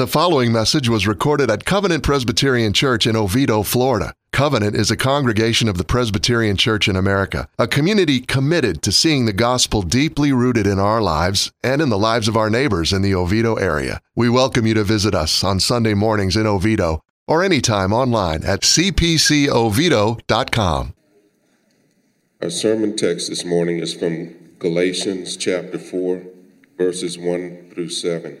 The following message was recorded at Covenant Presbyterian Church in Oviedo, Florida. Covenant is a congregation of the Presbyterian Church in America, a community committed to seeing the gospel deeply rooted in our lives and in the lives of our neighbors in the Oviedo area. We welcome you to visit us on Sunday mornings in Oviedo or anytime online at cpcoviedo.com. Our sermon text this morning is from Galatians chapter 4, verses 1 through 7.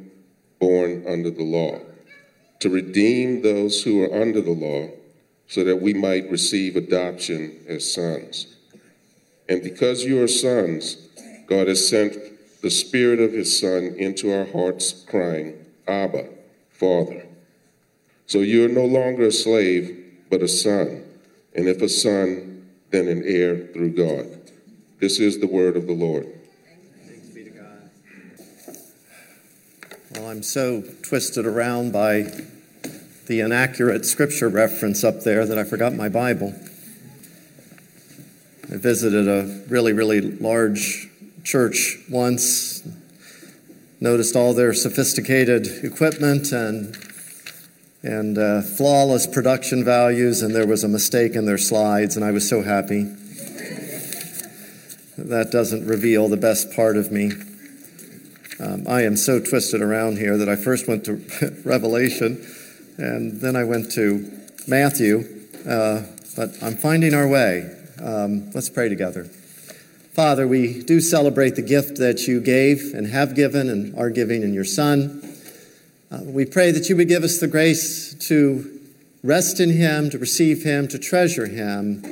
born under the law, to redeem those who are under the law, so that we might receive adoption as sons. And because you are sons, God has sent the Spirit of His Son into our hearts, crying, Abba, Father. So you are no longer a slave, but a son. And if a son, then an heir through God. This is the word of the Lord. Well, I'm so twisted around by the inaccurate scripture reference up there that I forgot my Bible. I visited a really, really large church once, noticed all their sophisticated equipment and and uh, flawless production values, and there was a mistake in their slides, and I was so happy. that doesn't reveal the best part of me. Um, I am so twisted around here that I first went to Revelation and then I went to Matthew, uh, but I'm finding our way. Um, let's pray together. Father, we do celebrate the gift that you gave and have given and are giving in your Son. Uh, we pray that you would give us the grace to rest in him, to receive him, to treasure him,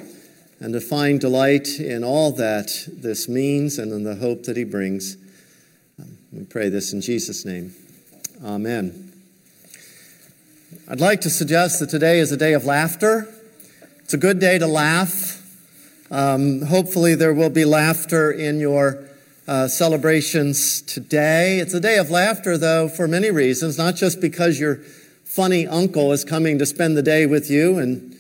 and to find delight in all that this means and in the hope that he brings. We pray this in Jesus' name. Amen. I'd like to suggest that today is a day of laughter. It's a good day to laugh. Um, hopefully, there will be laughter in your uh, celebrations today. It's a day of laughter, though, for many reasons, not just because your funny uncle is coming to spend the day with you, and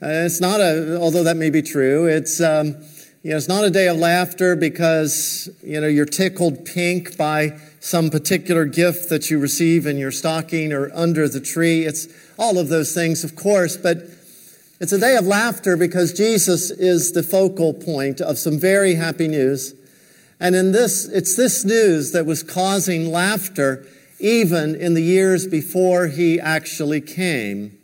uh, it's not a, although that may be true, it's. Um, you know, it's not a day of laughter because, you know, you're tickled pink by some particular gift that you receive in your stocking or under the tree. It's all of those things, of course, but it's a day of laughter because Jesus is the focal point of some very happy news. And in this, it's this news that was causing laughter even in the years before he actually came.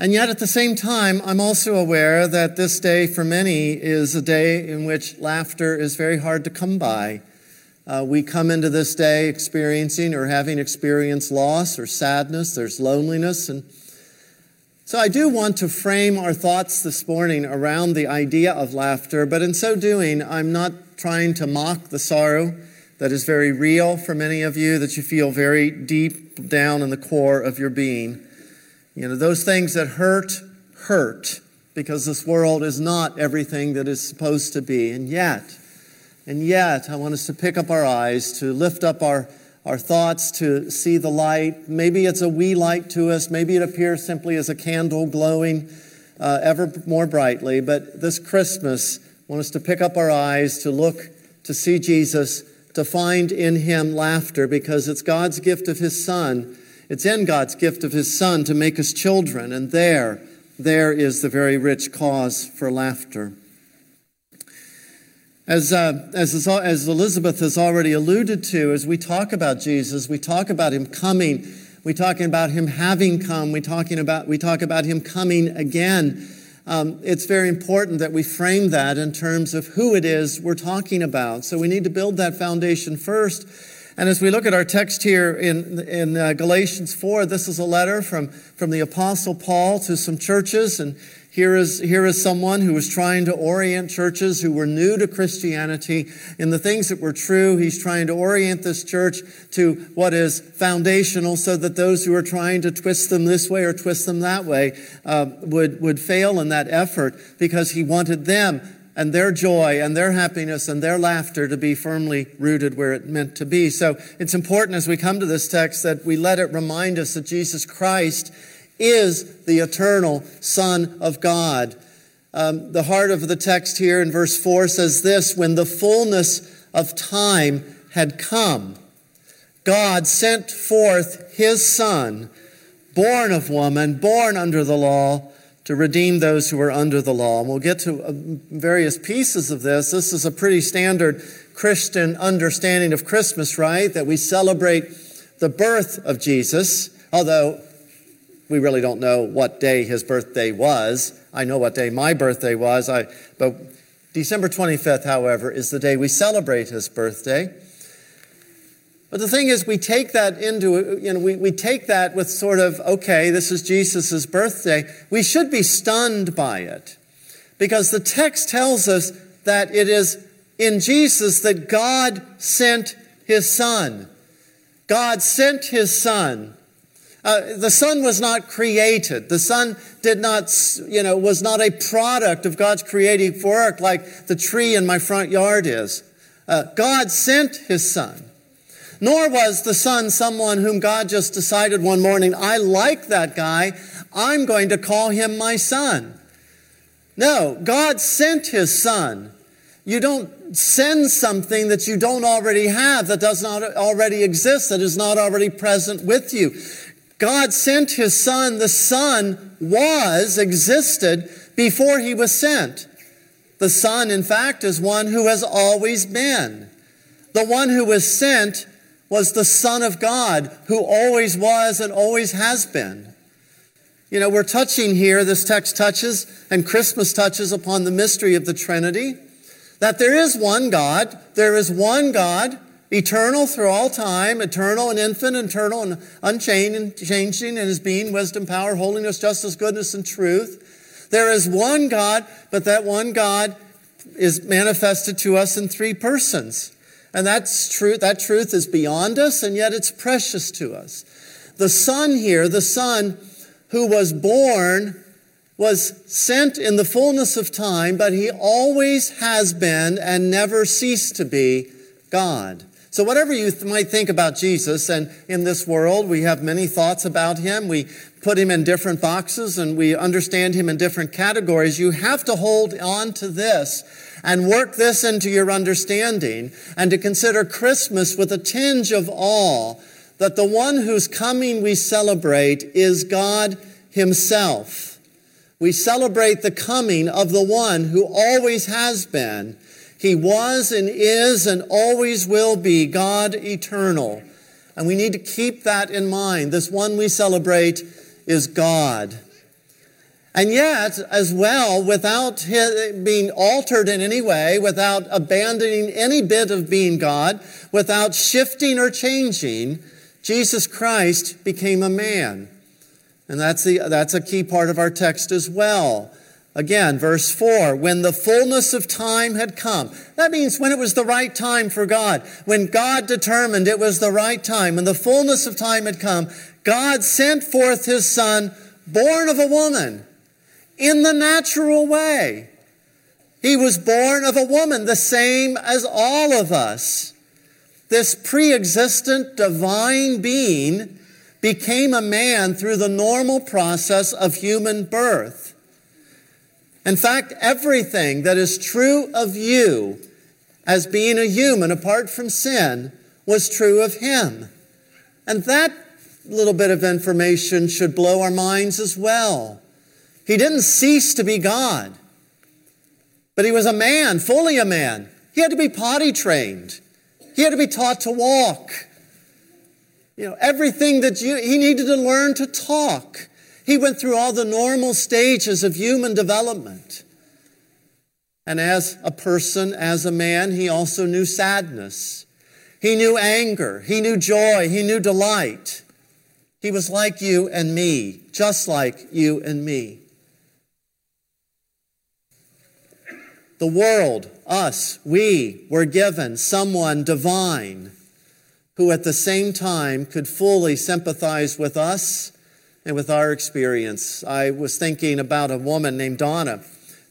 And yet, at the same time, I'm also aware that this day for many is a day in which laughter is very hard to come by. Uh, we come into this day experiencing or having experienced loss or sadness, there's loneliness. And so I do want to frame our thoughts this morning around the idea of laughter, but in so doing, I'm not trying to mock the sorrow that is very real for many of you, that you feel very deep down in the core of your being. You know, those things that hurt, hurt, because this world is not everything that is supposed to be. And yet, and yet, I want us to pick up our eyes, to lift up our, our thoughts, to see the light. Maybe it's a wee light to us, maybe it appears simply as a candle glowing uh, ever more brightly. But this Christmas, I want us to pick up our eyes, to look, to see Jesus, to find in him laughter, because it's God's gift of his Son it's in God's gift of His Son to make us children, and there, there is the very rich cause for laughter. As, uh, as, as Elizabeth has already alluded to, as we talk about Jesus, we talk about Him coming, we talking about Him having come, we talking about we talk about Him coming again. Um, it's very important that we frame that in terms of who it is we're talking about. So we need to build that foundation first and as we look at our text here in, in uh, Galatians 4, this is a letter from, from the Apostle Paul to some churches. And Here is, here is someone who was trying to orient churches who were new to Christianity in the things that were true. He's trying to orient this church to what is foundational so that those who are trying to twist them this way or twist them that way uh, would, would fail in that effort because he wanted them and their joy and their happiness and their laughter to be firmly rooted where it meant to be. So it's important as we come to this text that we let it remind us that Jesus Christ is the eternal Son of God. Um, the heart of the text here in verse 4 says this When the fullness of time had come, God sent forth his Son, born of woman, born under the law, to redeem those who are under the law. And we'll get to uh, various pieces of this. This is a pretty standard Christian understanding of Christmas, right? That we celebrate the birth of Jesus, although we really don't know what day his birthday was. I know what day my birthday was. I, but December 25th, however, is the day we celebrate his birthday. But the thing is, we take that into, you know, we, we take that with sort of, okay, this is Jesus' birthday. We should be stunned by it because the text tells us that it is in Jesus that God sent his son. God sent his son uh, the Son was not created. The Son did not, you know, was not a product of God's creative work like the tree in my front yard is. Uh, God sent His Son. Nor was the Son someone whom God just decided one morning, I like that guy, I'm going to call him my Son. No, God sent His Son. You don't send something that you don't already have, that does not already exist, that is not already present with you. God sent his son. The son was, existed before he was sent. The son, in fact, is one who has always been. The one who was sent was the son of God who always was and always has been. You know, we're touching here, this text touches, and Christmas touches upon the mystery of the Trinity, that there is one God, there is one God eternal through all time, eternal and infinite, eternal and unchanging in his being, wisdom, power, holiness, justice, goodness, and truth. There is one God, but that one God is manifested to us in three persons. And that's true, that truth is beyond us, and yet it's precious to us. The Son here, the Son who was born, was sent in the fullness of time, but he always has been and never ceased to be God. So, whatever you th- might think about Jesus, and in this world we have many thoughts about him, we put him in different boxes and we understand him in different categories, you have to hold on to this and work this into your understanding and to consider Christmas with a tinge of awe that the one whose coming we celebrate is God Himself. We celebrate the coming of the one who always has been he was and is and always will be God eternal. And we need to keep that in mind. This one we celebrate is God. And yet, as well, without being altered in any way, without abandoning any bit of being God, without shifting or changing, Jesus Christ became a man. And that's, the, that's a key part of our text as well. Again, verse 4, when the fullness of time had come. That means when it was the right time for God. When God determined it was the right time, when the fullness of time had come, God sent forth his son, born of a woman, in the natural way. He was born of a woman, the same as all of us. This pre existent divine being became a man through the normal process of human birth. In fact, everything that is true of you as being a human apart from sin was true of him. And that little bit of information should blow our minds as well. He didn't cease to be God, but he was a man, fully a man. He had to be potty trained. He had to be taught to walk. You know, everything that you, he needed to learn to talk. He went through all the normal stages of human development. And as a person, as a man, he also knew sadness. He knew anger. He knew joy. He knew delight. He was like you and me, just like you and me. The world, us, we were given someone divine who at the same time could fully sympathize with us and with our experience. I was thinking about a woman named Donna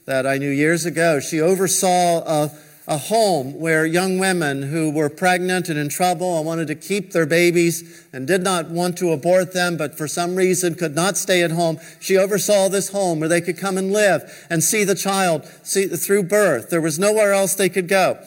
that I knew years ago. She oversaw a a home where young women who were pregnant and in trouble and wanted to keep their babies and did not want to abort them, but for some reason could not stay at home. She oversaw this home where they could come and live and see the child see, through birth. There was nowhere else they could go.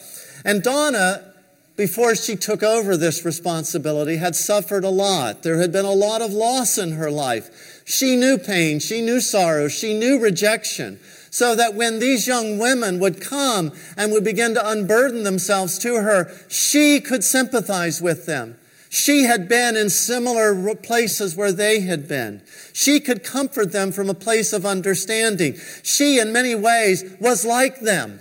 And Donna, before she took over this responsibility, had suffered a lot. There had been a lot of loss in her life. She knew pain. She knew sorrow. She knew rejection so that when these young women would come and would begin to unburden themselves to her, she could sympathize with them. She had been in similar places where they had been. She could comfort them from a place of understanding. She, in many ways, was like them.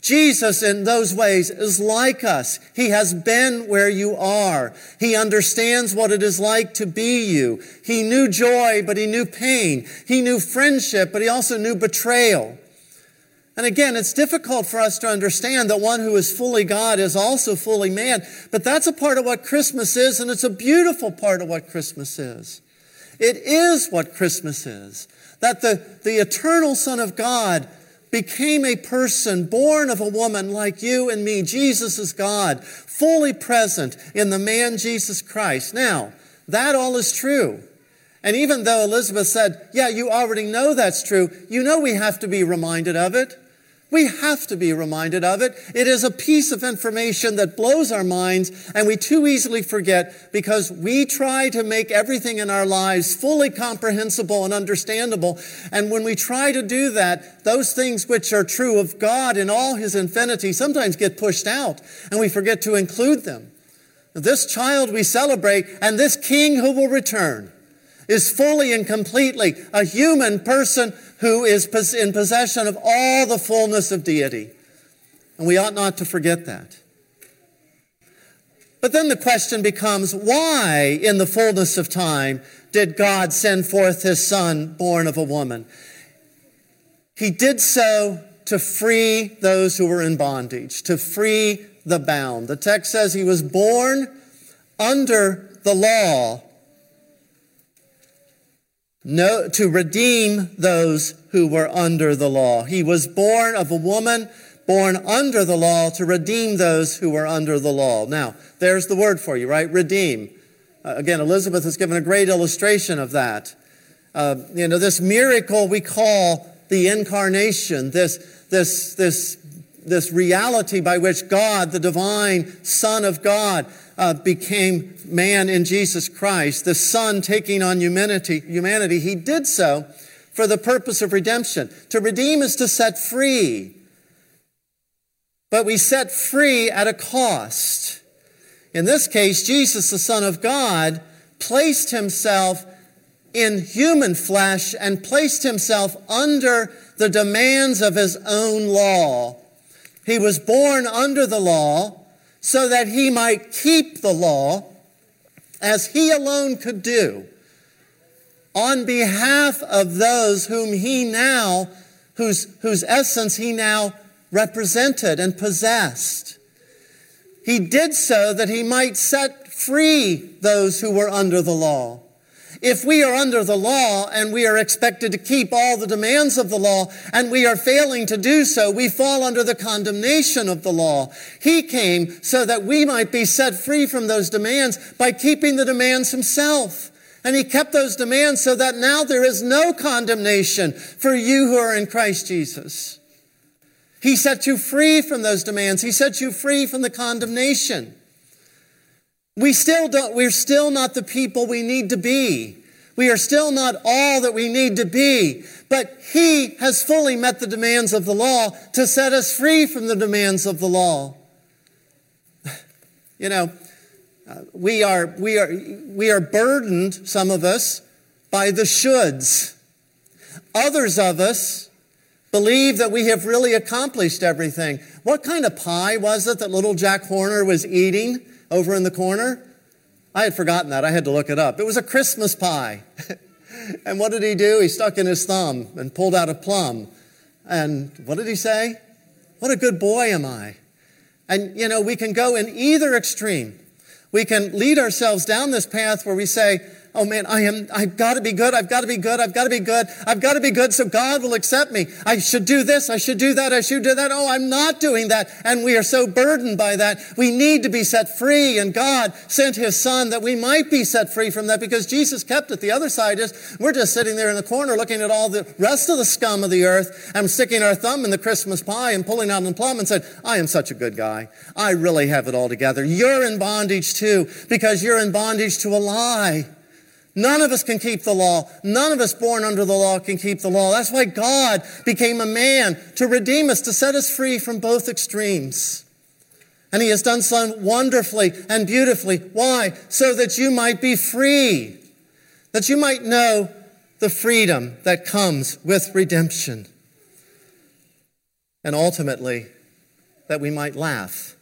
Jesus, in those ways, is like us. He has been where you are. He understands what it is like to be you. He knew joy, but he knew pain. He knew friendship, but he also knew betrayal. And again, it's difficult for us to understand that one who is fully God is also fully man, but that's a part of what Christmas is, and it's a beautiful part of what Christmas is. It is what Christmas is. That the, the eternal Son of God became a person born of a woman like you and me. Jesus is God, fully present in the man Jesus Christ. Now, that all is true. And even though Elizabeth said, Yeah, you already know that's true, you know we have to be reminded of it. We have to be reminded of it. It is a piece of information that blows our minds and we too easily forget because we try to make everything in our lives fully comprehensible and understandable. And when we try to do that, those things which are true of God in all his infinity sometimes get pushed out and we forget to include them. This child we celebrate and this king who will return is fully and completely a human person who is in possession of all the fullness of deity. And we ought not to forget that. But then the question becomes why, in the fullness of time, did God send forth his son born of a woman? He did so to free those who were in bondage, to free the bound. The text says he was born under the law no, to redeem those who were under the law. He was born of a woman born under the law to redeem those who were under the law. Now, there's the word for you, right? Redeem. Uh, again, Elizabeth has given a great illustration of that. Uh, you know, this miracle we call the incarnation, this, this, this, this reality by which God, the divine Son of God, uh, became man in Jesus Christ, the Son taking on humanity, humanity, he did so for the purpose of redemption. To redeem is to set free. But we set free at a cost. In this case, Jesus, the Son of God, placed himself in human flesh and placed himself under the demands of his own law. He was born under the law, so that he might keep the law as he alone could do on behalf of those whom he now, whose, whose essence he now represented and possessed. He did so that he might set free those who were under the law. If we are under the law and we are expected to keep all the demands of the law and we are failing to do so, we fall under the condemnation of the law. He came so that we might be set free from those demands by keeping the demands himself. And he kept those demands so that now there is no condemnation for you who are in Christ Jesus. He set you free from those demands. He set you free from the condemnation. We still don't, we're still not the people we need to be. We are still not all that we need to be, but He has fully met the demands of the law to set us free from the demands of the law. You know, uh, we are, we are, we are burdened, some of us, by the shoulds. Others of us believe that we have really accomplished everything. What kind of pie was it that little Jack Horner was eating? Over in the corner? I had forgotten that. I had to look it up. It was a Christmas pie. and what did he do? He stuck in his thumb and pulled out a plum. And what did he say? What a good boy am I? And, you know, we can go in either extreme. We can lead ourselves down this path where we say, oh man, I am, I've got to be good. I've got to be good. I've got to be good. I've got to be good so God will accept me. I should do this. I should do that. I should do that. Oh, I'm not doing that. And we are so burdened by that. We need to be set free. And God sent his son that we might be set free from that because Jesus kept it. The other side is we're just sitting there in the corner looking at all the rest of the scum of the earth and sticking our thumb in the Christmas pie and pulling out the plum and said, I am such a good guy. I really have it all together. You're in bondage too because you're in bondage to a lie. None of us can keep the law. None of us born under the law can keep the law. That's why God became a man to redeem us, to set us free from both extremes. And he has done so wonderfully and beautifully. Why? So that you might be free, that you might know the freedom that comes with redemption. And ultimately, that we might laugh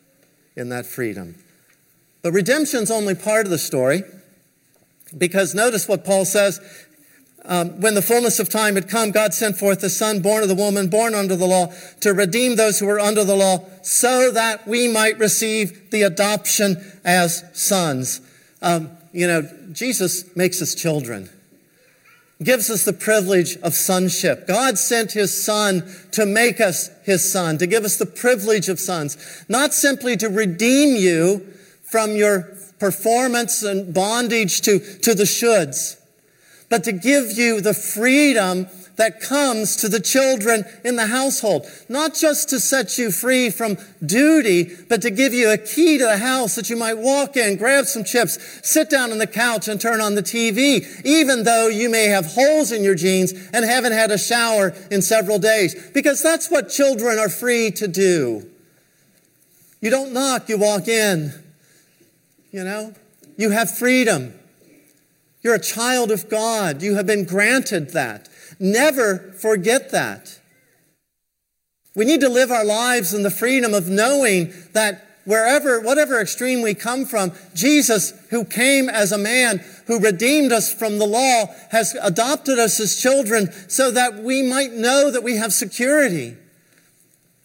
in that freedom. But redemption's only part of the story. Because notice what Paul says. Um, when the fullness of time had come, God sent forth the Son, born of the woman, born under the law, to redeem those who were under the law, so that we might receive the adoption as sons. Um, you know, Jesus makes us children, gives us the privilege of sonship. God sent his Son to make us his Son, to give us the privilege of sons, not simply to redeem you from your performance and bondage to, to the shoulds, but to give you the freedom that comes to the children in the household. Not just to set you free from duty, but to give you a key to the house that you might walk in, grab some chips, sit down on the couch and turn on the TV, even though you may have holes in your jeans and haven't had a shower in several days. Because that's what children are free to do. You don't knock, you walk in. You know, you have freedom. You're a child of God. You have been granted that. Never forget that. We need to live our lives in the freedom of knowing that wherever, whatever extreme we come from, Jesus, who came as a man, who redeemed us from the law, has adopted us as children so that we might know that we have security.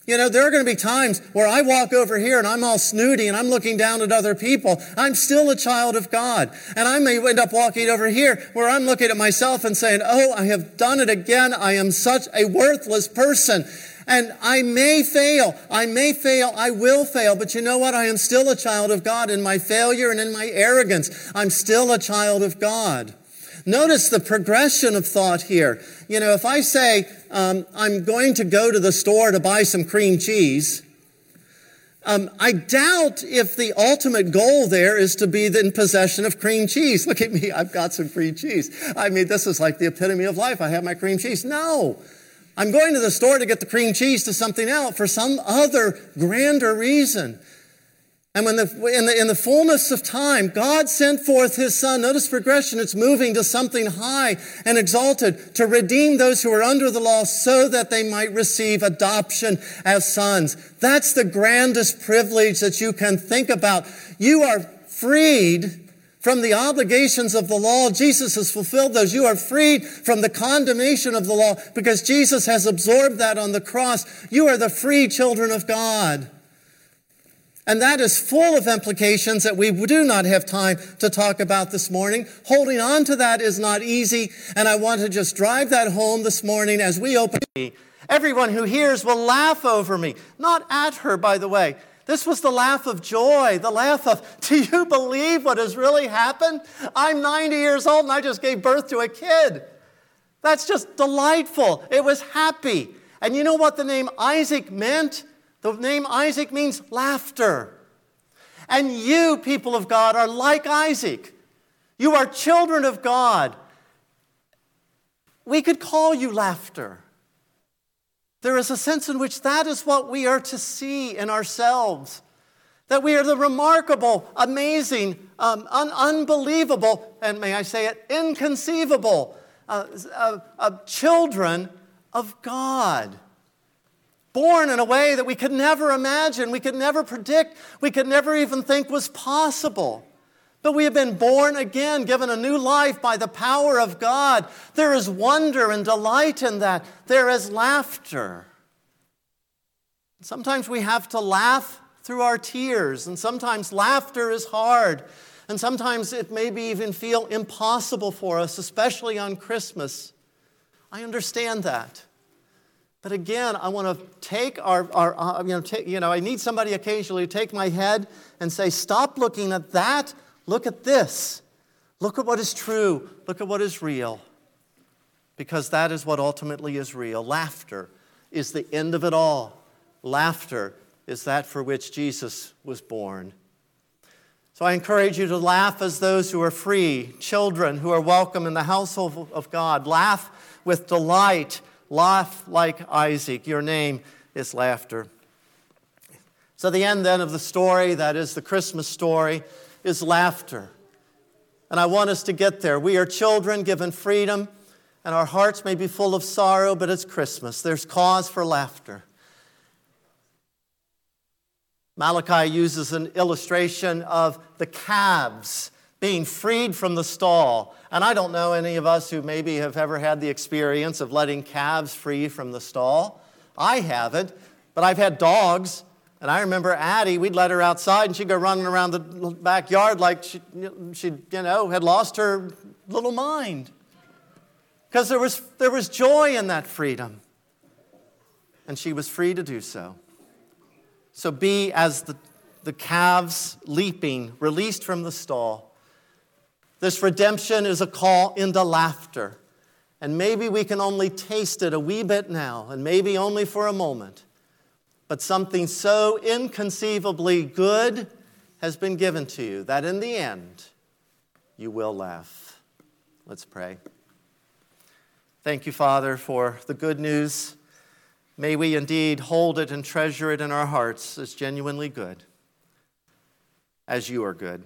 You know, there are going to be times where I walk over here and I'm all snooty and I'm looking down at other people. I'm still a child of God. And I may end up walking over here where I'm looking at myself and saying, Oh, I have done it again. I am such a worthless person. And I may fail. I may fail. I will fail. But you know what? I am still a child of God in my failure and in my arrogance. I'm still a child of God. Notice the progression of thought here. You know, if I say, um, I'm going to go to the store to buy some cream cheese, um, I doubt if the ultimate goal there is to be in possession of cream cheese. Look at me, I've got some free cheese. I mean, this is like the epitome of life. I have my cream cheese. No. I'm going to the store to get the cream cheese to something else for some other grander reason. And when the, in, the, in the fullness of time, God sent forth his son. Notice progression. It's moving to something high and exalted to redeem those who are under the law so that they might receive adoption as sons. That's the grandest privilege that you can think about. You are freed from the obligations of the law. Jesus has fulfilled those. You are freed from the condemnation of the law because Jesus has absorbed that on the cross. You are the free children of God. And that is full of implications that we do not have time to talk about this morning. Holding on to that is not easy, and I want to just drive that home this morning as we open. Everyone who hears will laugh over me, not at her, by the way. This was the laugh of joy, the laugh of, do you believe what has really happened? I'm 90 years old and I just gave birth to a kid. That's just delightful. It was happy. And you know what the name Isaac meant? The name Isaac means laughter. And you, people of God, are like Isaac. You are children of God. We could call you laughter. There is a sense in which that is what we are to see in ourselves. That we are the remarkable, amazing, um, un- unbelievable, and may I say it, inconceivable uh, uh, uh, children of God born in a way that we could never imagine, we could never predict, we could never even think was possible. But we have been born again, given a new life by the power of God. There is wonder and delight in that. There is laughter. Sometimes we have to laugh through our tears, and sometimes laughter is hard, and sometimes it maybe even feel impossible for us, especially on Christmas. I understand that. But again, I want to take our, our uh, you, know, take, you know, I need somebody occasionally to take my head and say, stop looking at that, look at this. Look at what is true, look at what is real. Because that is what ultimately is real. Laughter is the end of it all. Laughter is that for which Jesus was born. So I encourage you to laugh as those who are free, children who are welcome in the household of God. Laugh with delight Laugh like Isaac. Your name is laughter. So, the end then of the story, that is the Christmas story, is laughter. And I want us to get there. We are children given freedom, and our hearts may be full of sorrow, but it's Christmas. There's cause for laughter. Malachi uses an illustration of the calves being freed from the stall. And I don't know any of us who maybe have ever had the experience of letting calves free from the stall. I haven't, but I've had dogs. And I remember Addie, we'd let her outside and she'd go running around the backyard like she, she you know, had lost her little mind. Because there was, there was joy in that freedom. And she was free to do so. So be as the, the calves leaping, released from the stall this redemption is a call into laughter. And maybe we can only taste it a wee bit now, and maybe only for a moment. But something so inconceivably good has been given to you that in the end, you will laugh. Let's pray. Thank you, Father, for the good news. May we indeed hold it and treasure it in our hearts as genuinely good, as you are good.